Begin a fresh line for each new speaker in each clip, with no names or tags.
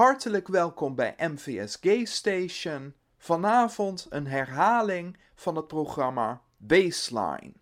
Hartelijk welkom bij MVS Gay Station. Vanavond een herhaling van het programma Baseline.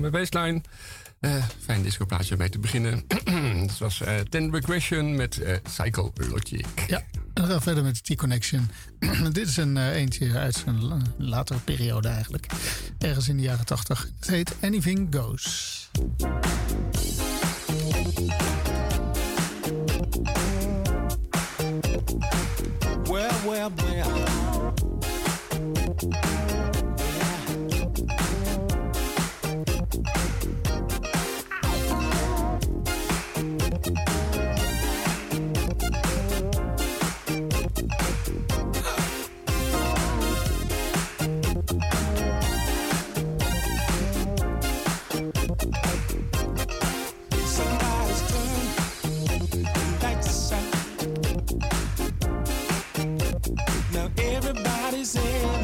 Welkom bij Baseline. Uh, fijn discoplaatje om mee te beginnen. Het was uh, Ten Regression met uh, Cycle Logic.
Ja, en we gaan verder met T-Connection. Dit is een eentje uit een latere periode eigenlijk. Ergens in de jaren 80. Het heet Anything Goes.
Well, well, well. dizer.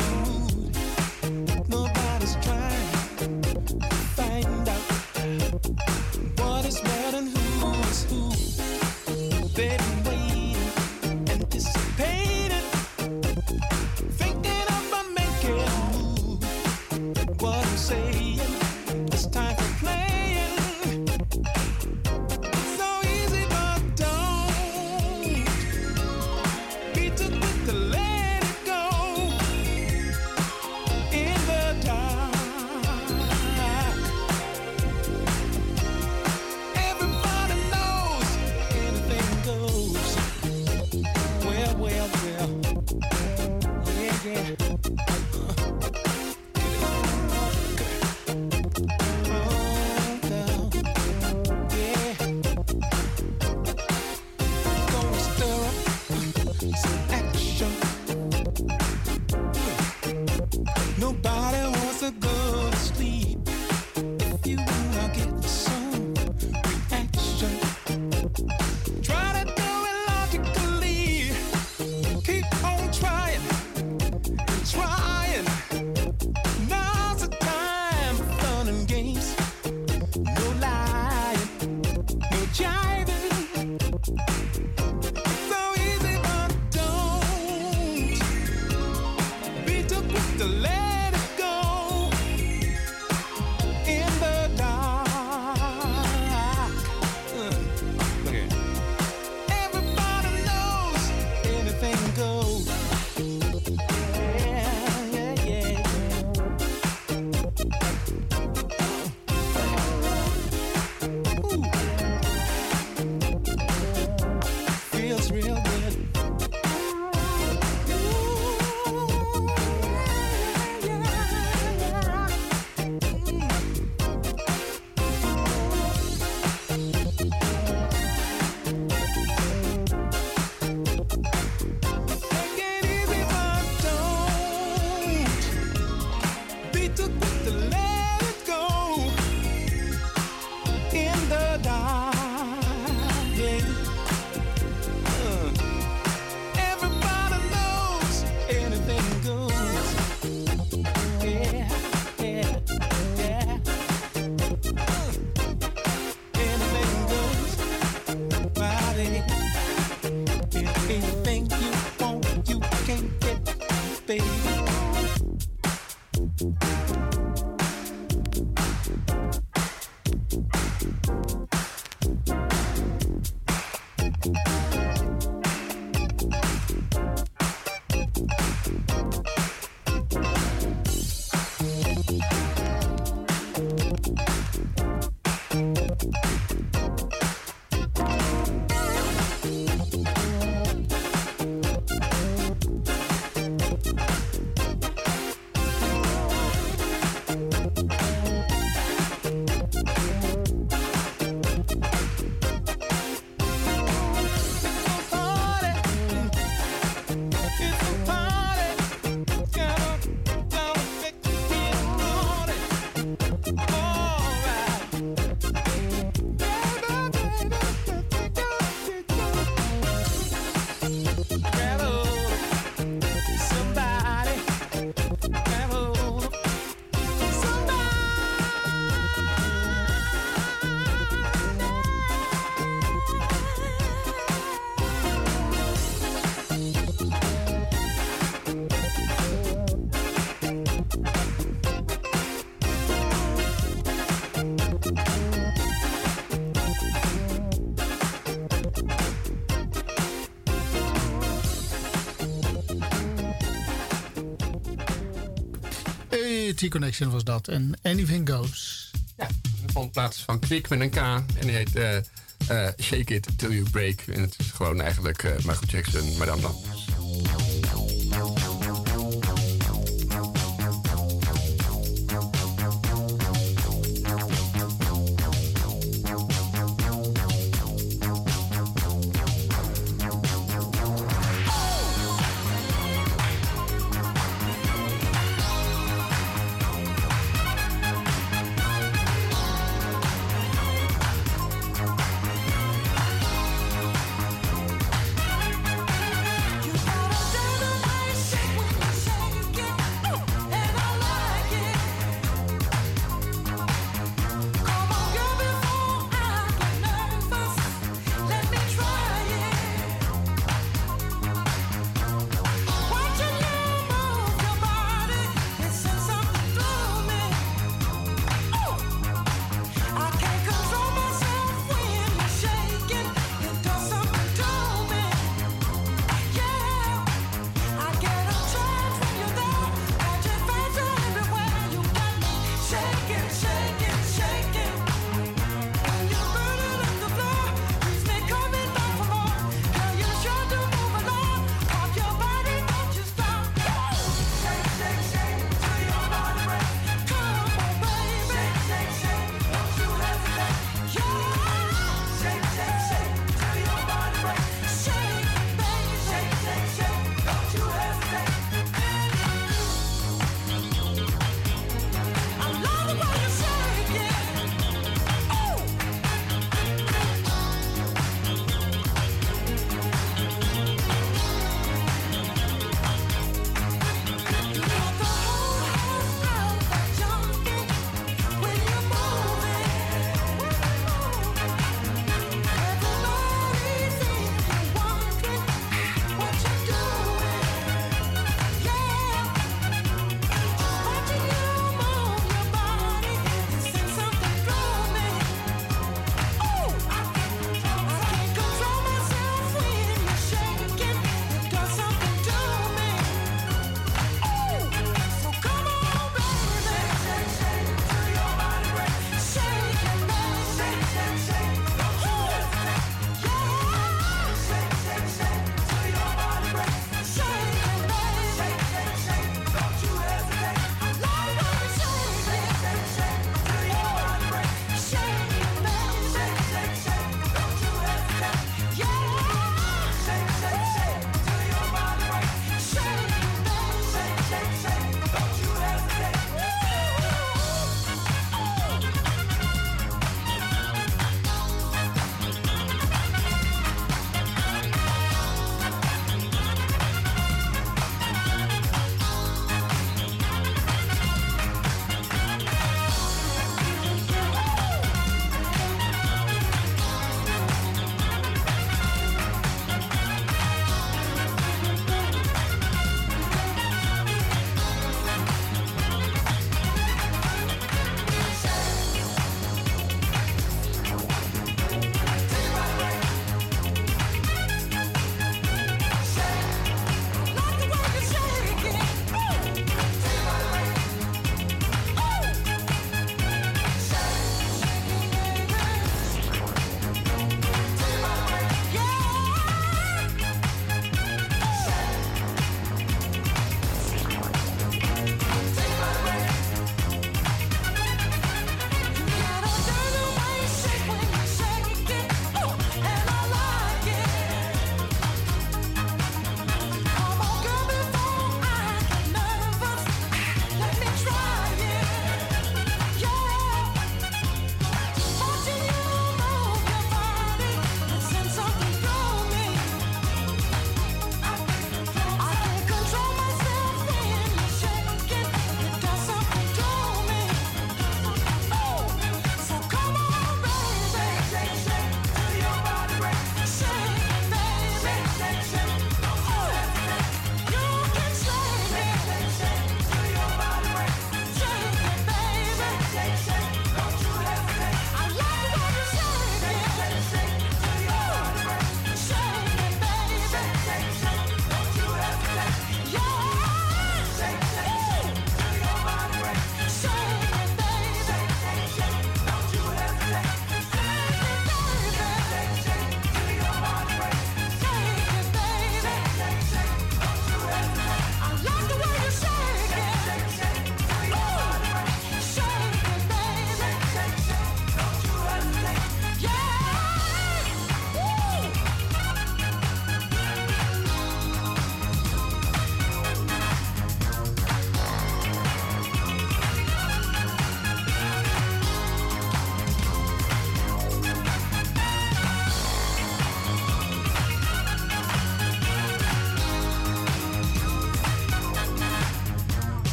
T-Connection was dat. En Anything Goes.
Ja, vond plaats van Quick met een K. En die heet eh, eh, Shake It Till You Break. En het is gewoon eigenlijk uh, Michael Jackson, maar dan dan.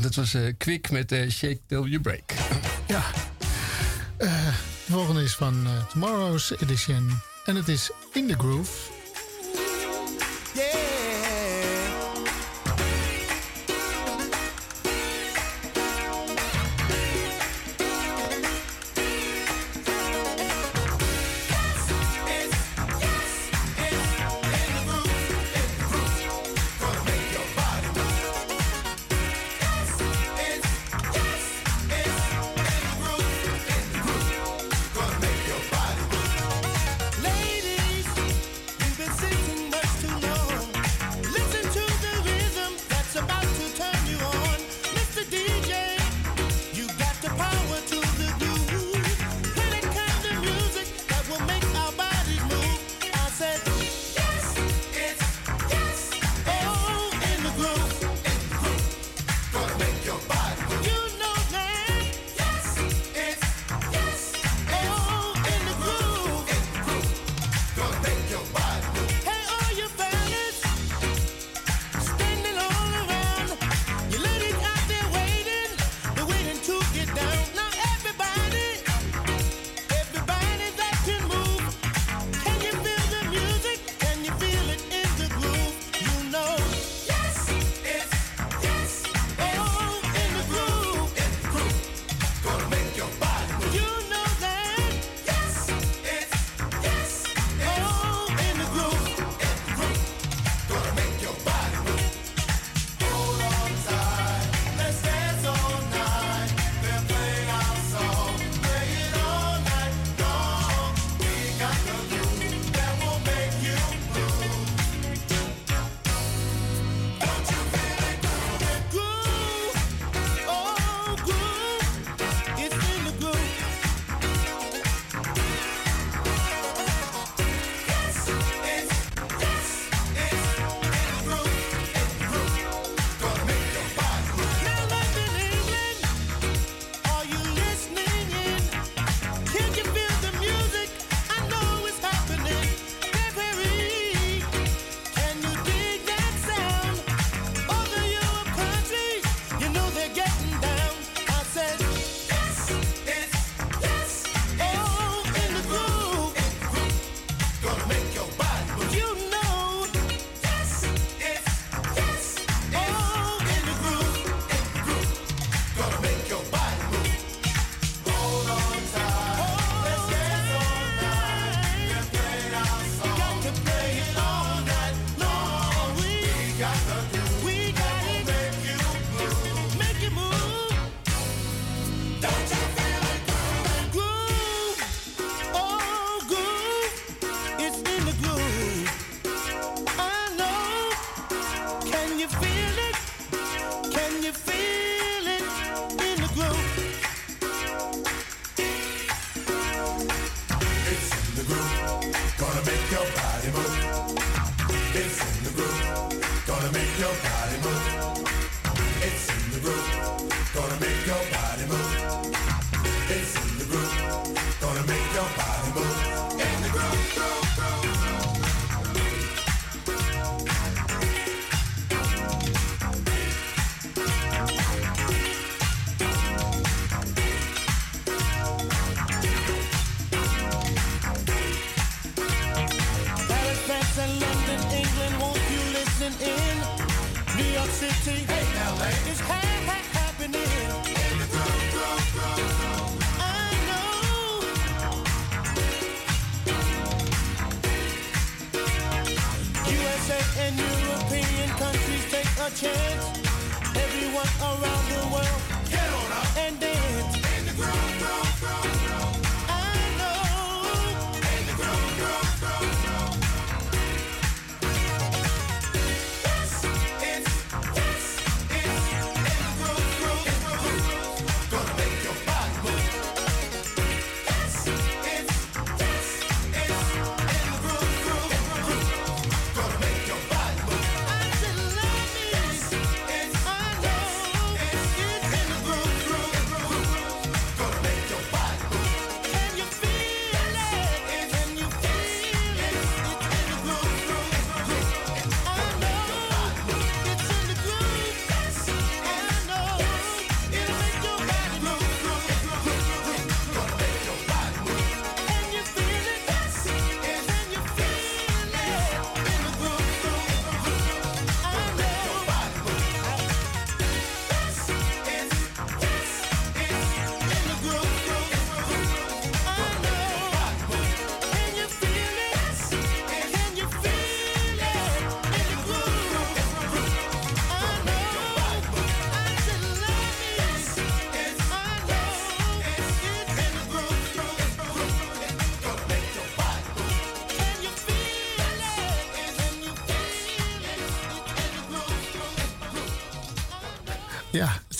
Dat was uh, Quick met uh, Shake Till You Break.
Ja. Uh, de volgende is van Tomorrow's Edition. En het is In The Groove.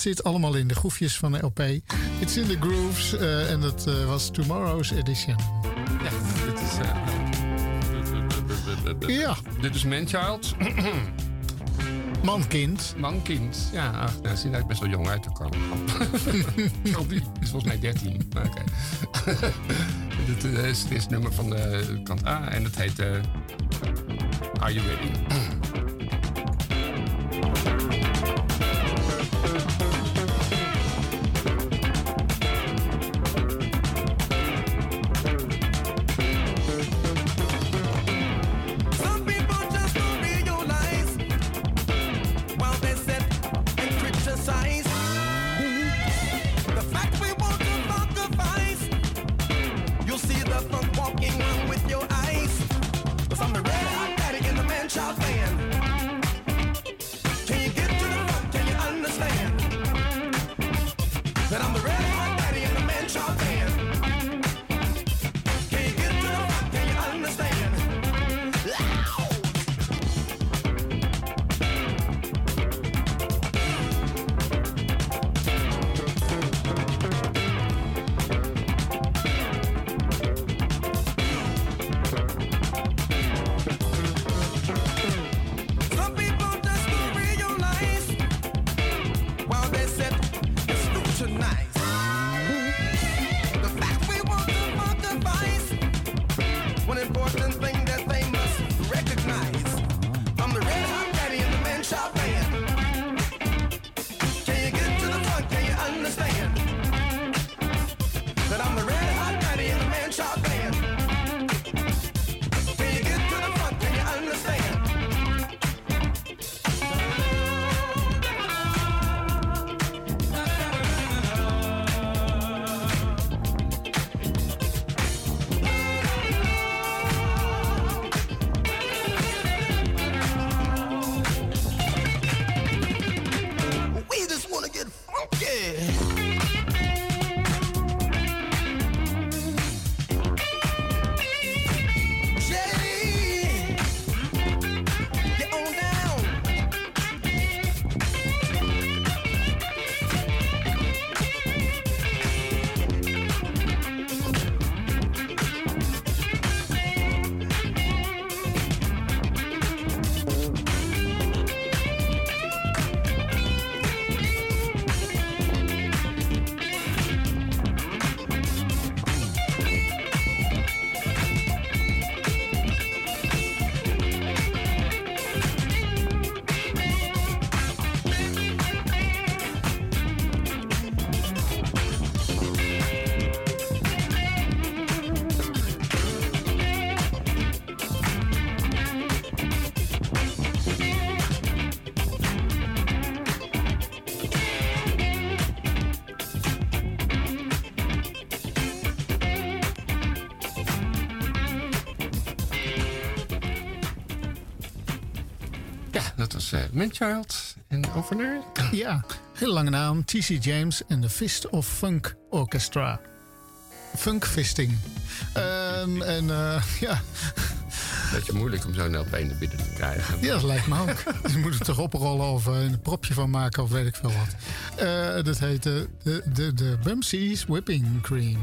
Zit allemaal in de groefjes van de LP. It's in the grooves eh, en dat eh, was Tomorrow's Edition.
Ja, dit is... eh,
Ja,
Dit is Manchild.
man, kind.
Man, kind. Ja, ach, nou, ziet er best wel jong uit te komen. Die is volgens mij 13. Maar Oké. dit, is, dit is het nummer van de kant A en het heet... Are You Ready? was eh Manchild. En over naar...
Ja, heel lange naam. T.C. James en de Fist of Funk Orchestra. Funkfisting. Ehm en eh, ja,
Beetje moeilijk om zo'n LP naar binnen te krijgen.
ja, dat lijkt me ook. Dus je moet het toch oprollen of eh, een propje van maken of weet ik veel wat. Dat heet de, de, de, de Bumsies Whipping Cream.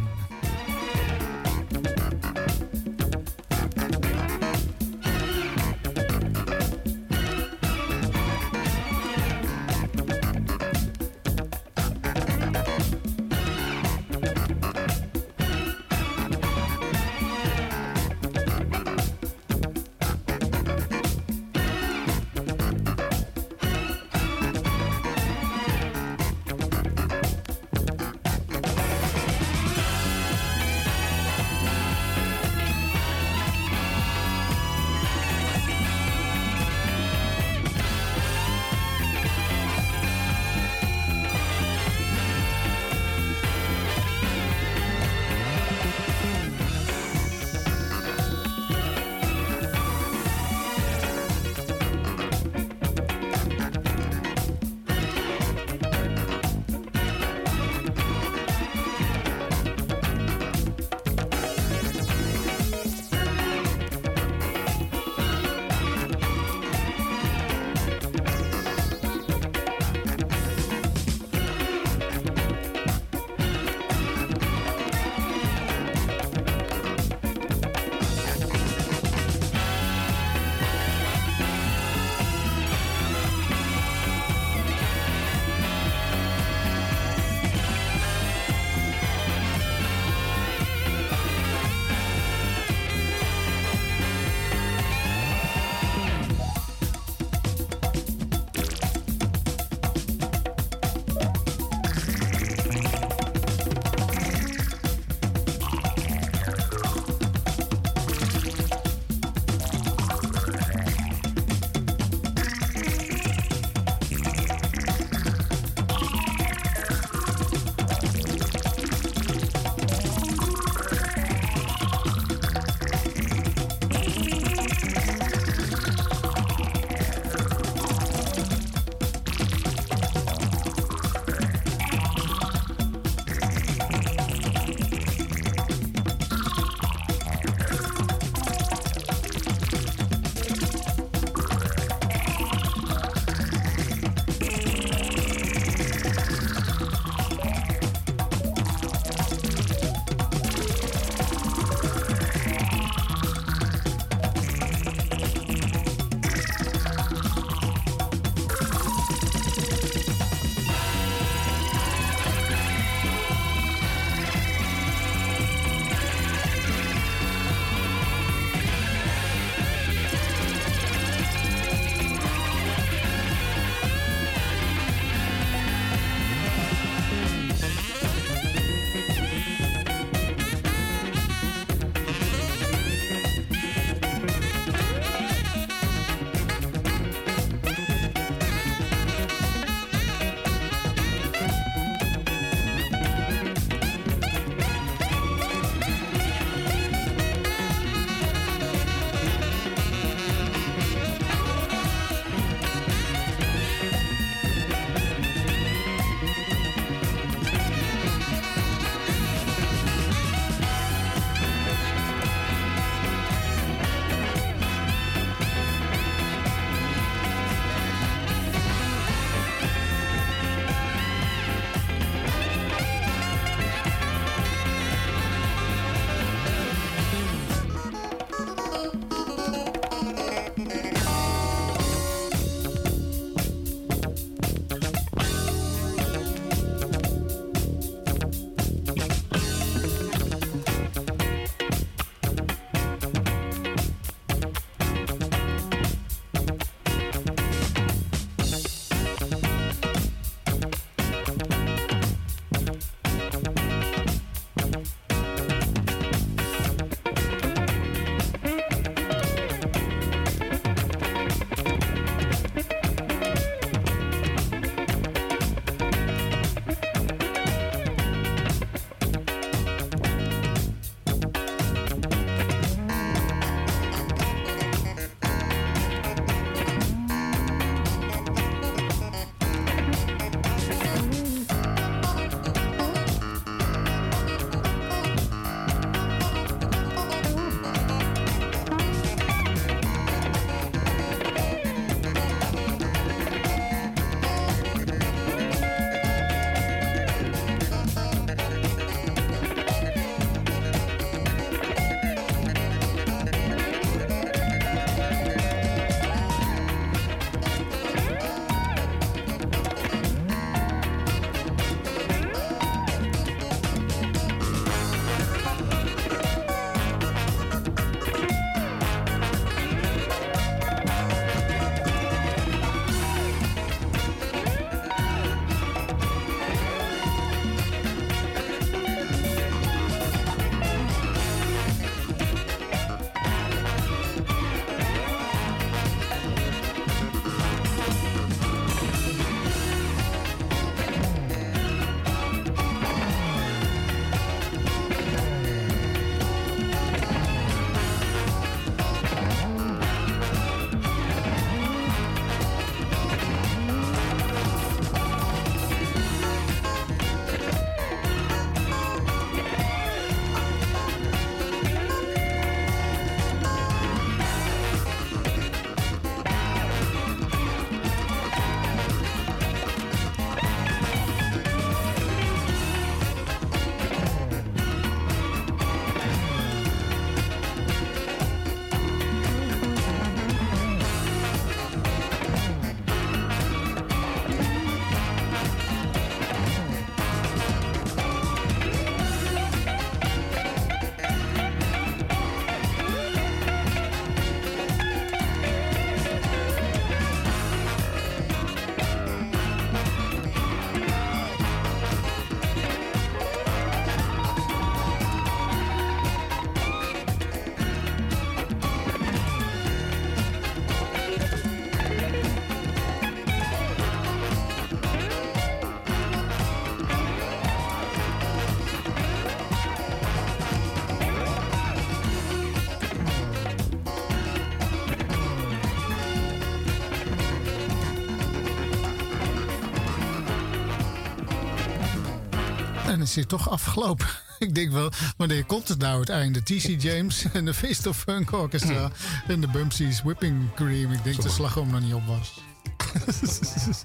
Is toch afgelopen. Ik denk wel, wanneer komt het nou het einde? TC James en de Fist of Funk Orchestra en de Bumpsies Whipping Cream. Ik denk dat de slagroom nog niet op was.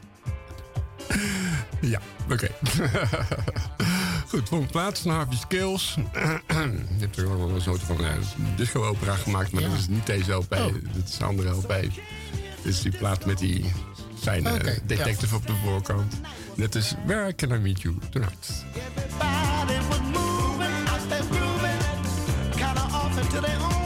Ja, oké. Goed, volgende plaats van Harvey Skills. Je hebt er wel een soort van uh, disco-opera gemaakt, maar
Ja.
dat is niet deze LP.
Oh.
Dit is een andere LP. Dit is die plaat met die zijn detective op de voorkant. Dit is Where Can I Meet You Tonight.
Everybody was moving, out there grooving, kinda off into their own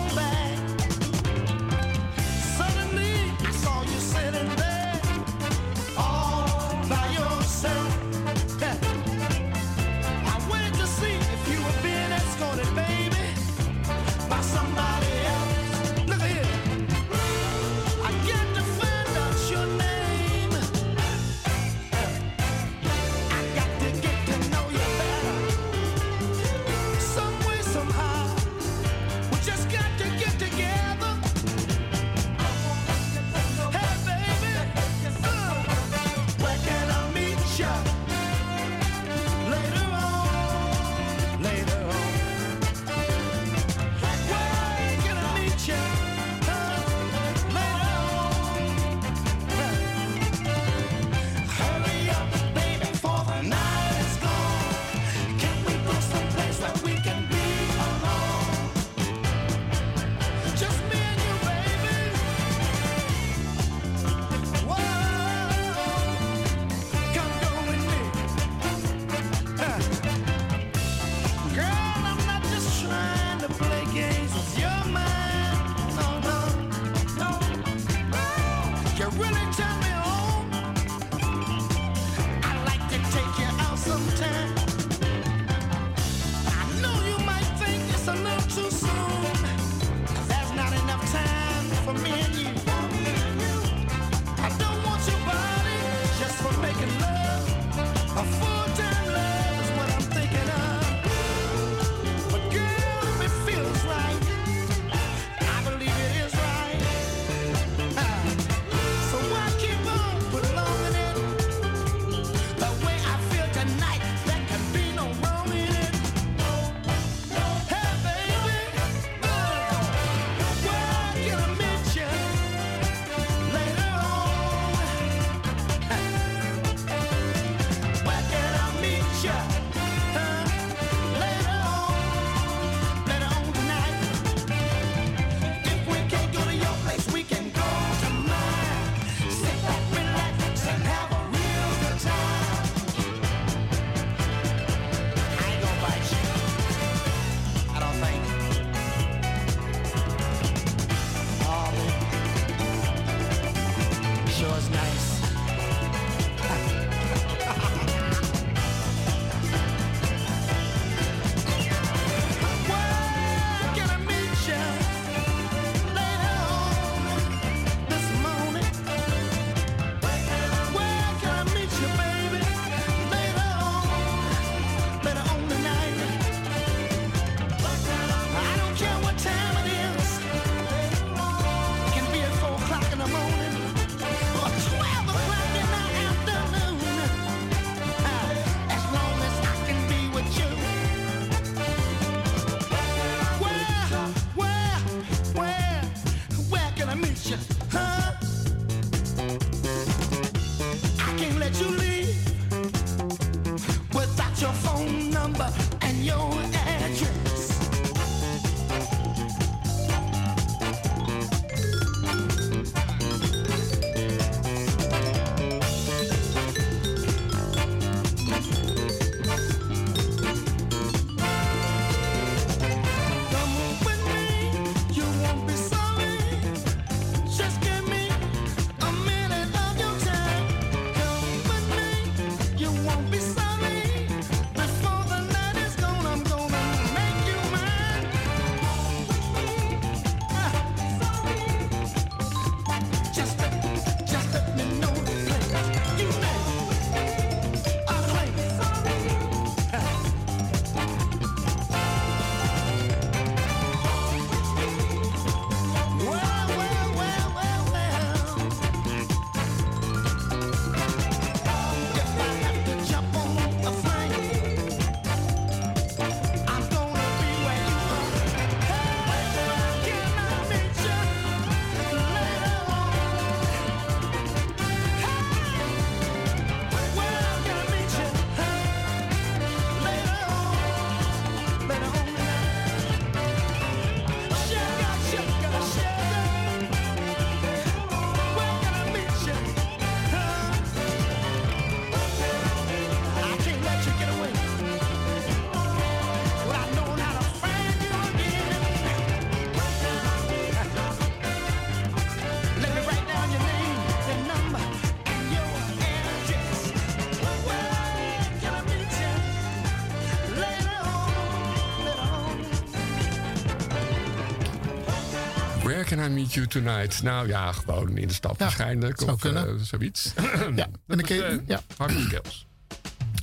I
meet you tonight? Nou ja, gewoon in de stad
Ja,
waarschijnlijk.
zou
of
kunnen.
eh, zoiets.
Ja, en dan kun je-
is, eh,
ja.
Skills.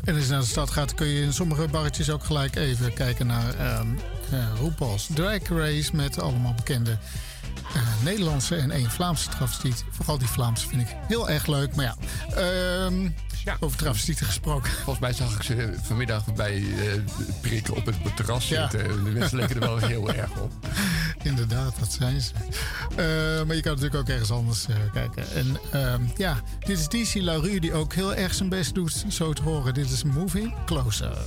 En als je naar de stad gaat, kun je in sommige barretjes ook gelijk even kijken naar eh, RuPaul's Drag Race. Met allemaal bekende Nederlandse en één Vlaamse travestiet. Vooral die Vlaamse vind ik heel erg leuk. Maar ja, ehm,
Ja.
over travestieten gesproken.
Volgens mij zag ik ze vanmiddag bij eh prikken op het terras
Ja.
zitten. De mensen leken er wel heel erg op.
Inderdaad, dat zijn ze. Eh, maar je kan natuurlijk ook ergens anders eh, kijken. En ehm, ja, dit is DC LaRue die ook heel erg zijn best doet, zo te horen. Dit is Moving Closer.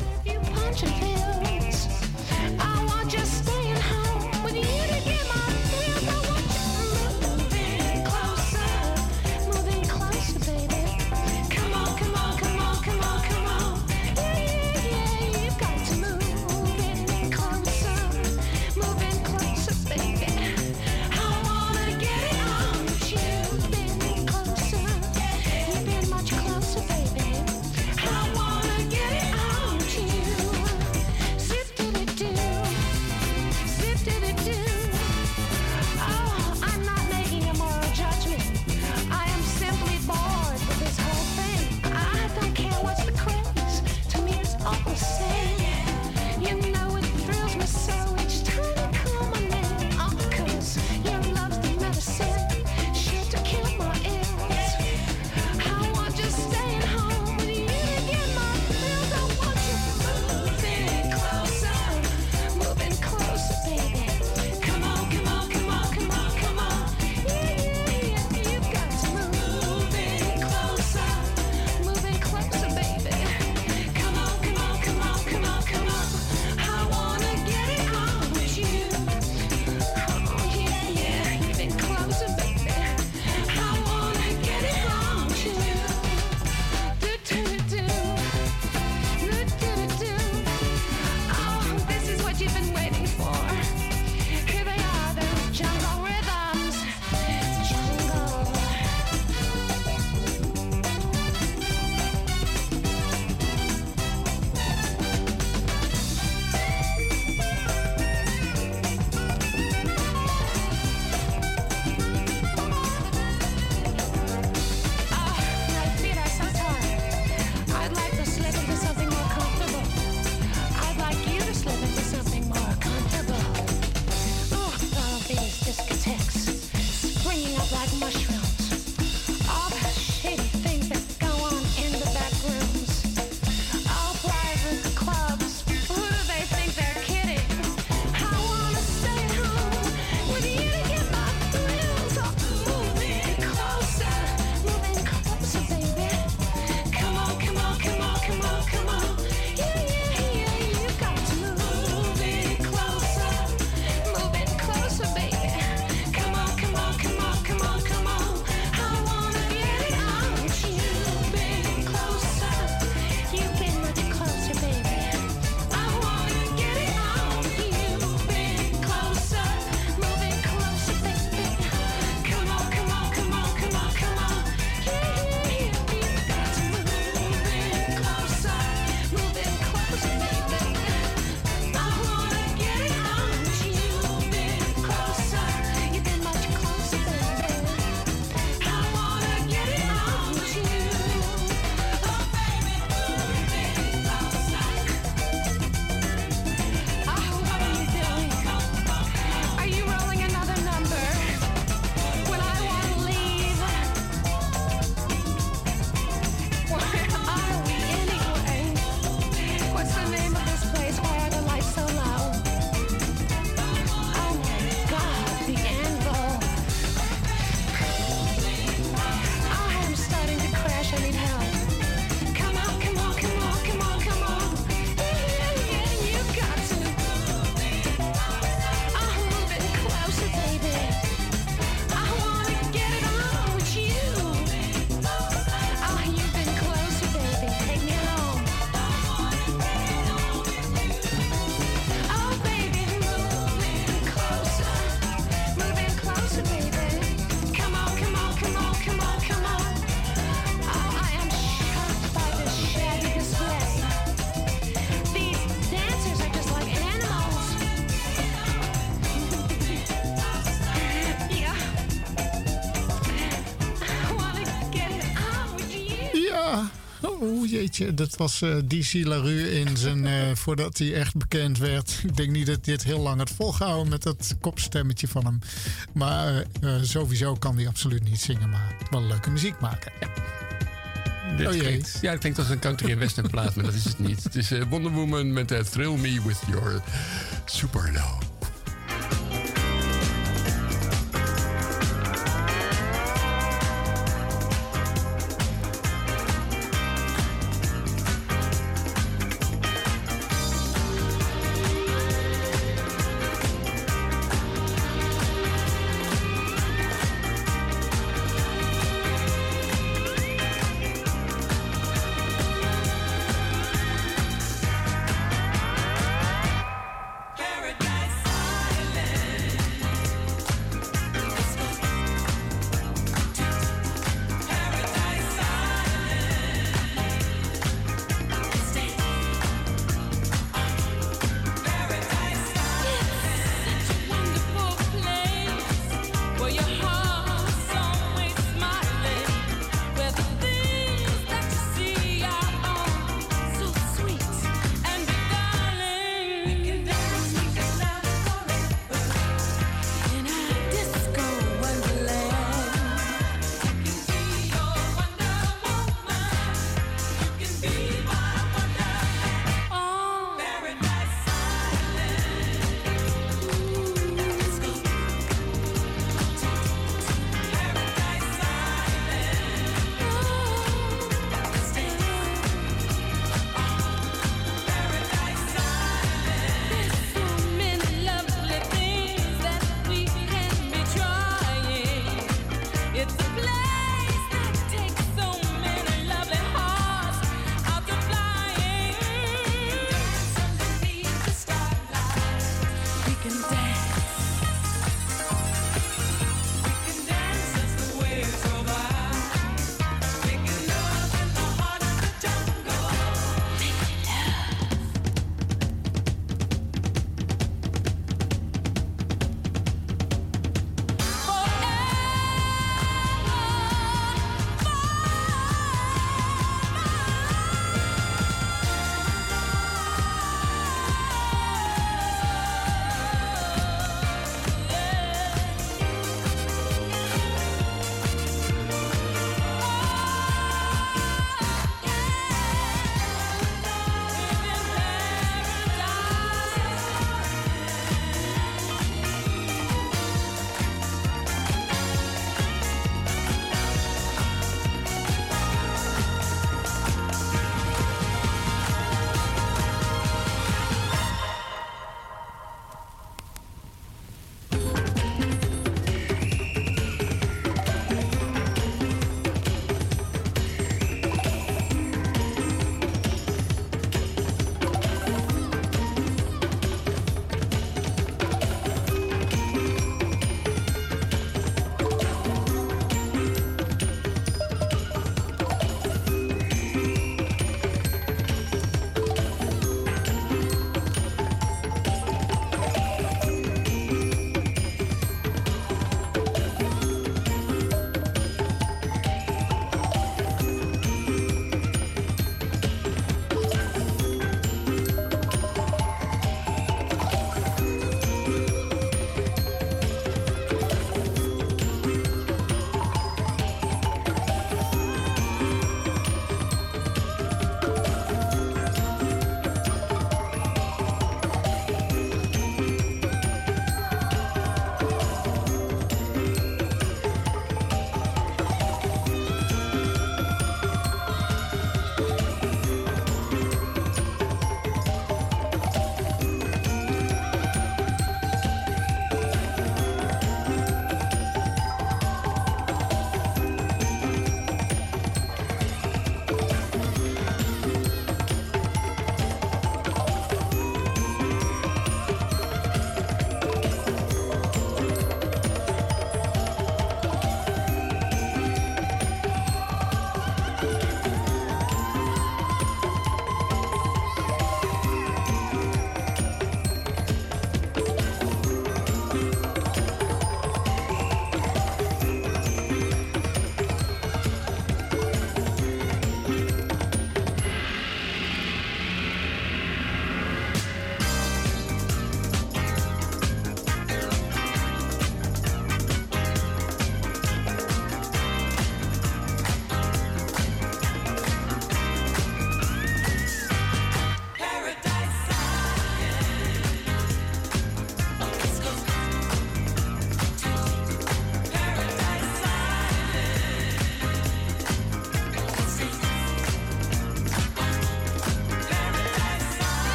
Dat was eh, DC LaRue in zijn, eh, voordat hij echt bekend werd. Ik denk niet dat hij het heel lang had volgehouden met dat kopstemmetje van hem. Maar eh, sowieso kan hij absoluut niet zingen, maar wel leuke muziek maken.
Dit
Oh jee.
klinkt, ja, het klinkt als een country en western plaat, maar dat is het niet. Het is Wonder Woman met Thrill Me With Your Super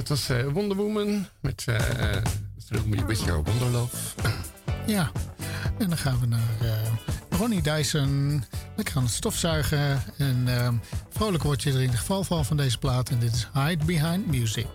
dat was eh, Wonder Woman met uh, With Your Wonderlove.
Ja, en dan gaan we naar eh, Ronnie Dyson. Lekker aan het stofzuigen. En ehm, vrolijk word je er in ieder geval van van deze plaat. En dit is Hide Behind Music.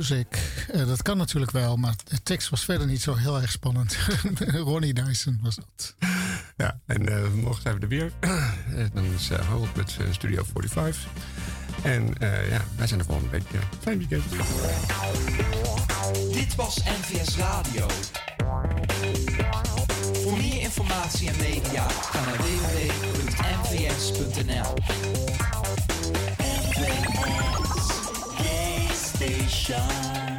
Music. Eh, dat kan natuurlijk wel, maar de tekst was verder niet zo heel erg spannend. Ronnie Dyson was dat.
Ja, en eh, morgen zijn we er weer. En dan is uh, Harold met eh, Studio 45. En eh, ja, wij zijn er volgende week. Ja. Fijn weekend.
Dit was NVS Radio. Voor meer informatie en media ga naar www.nvs.nl. NVS Station.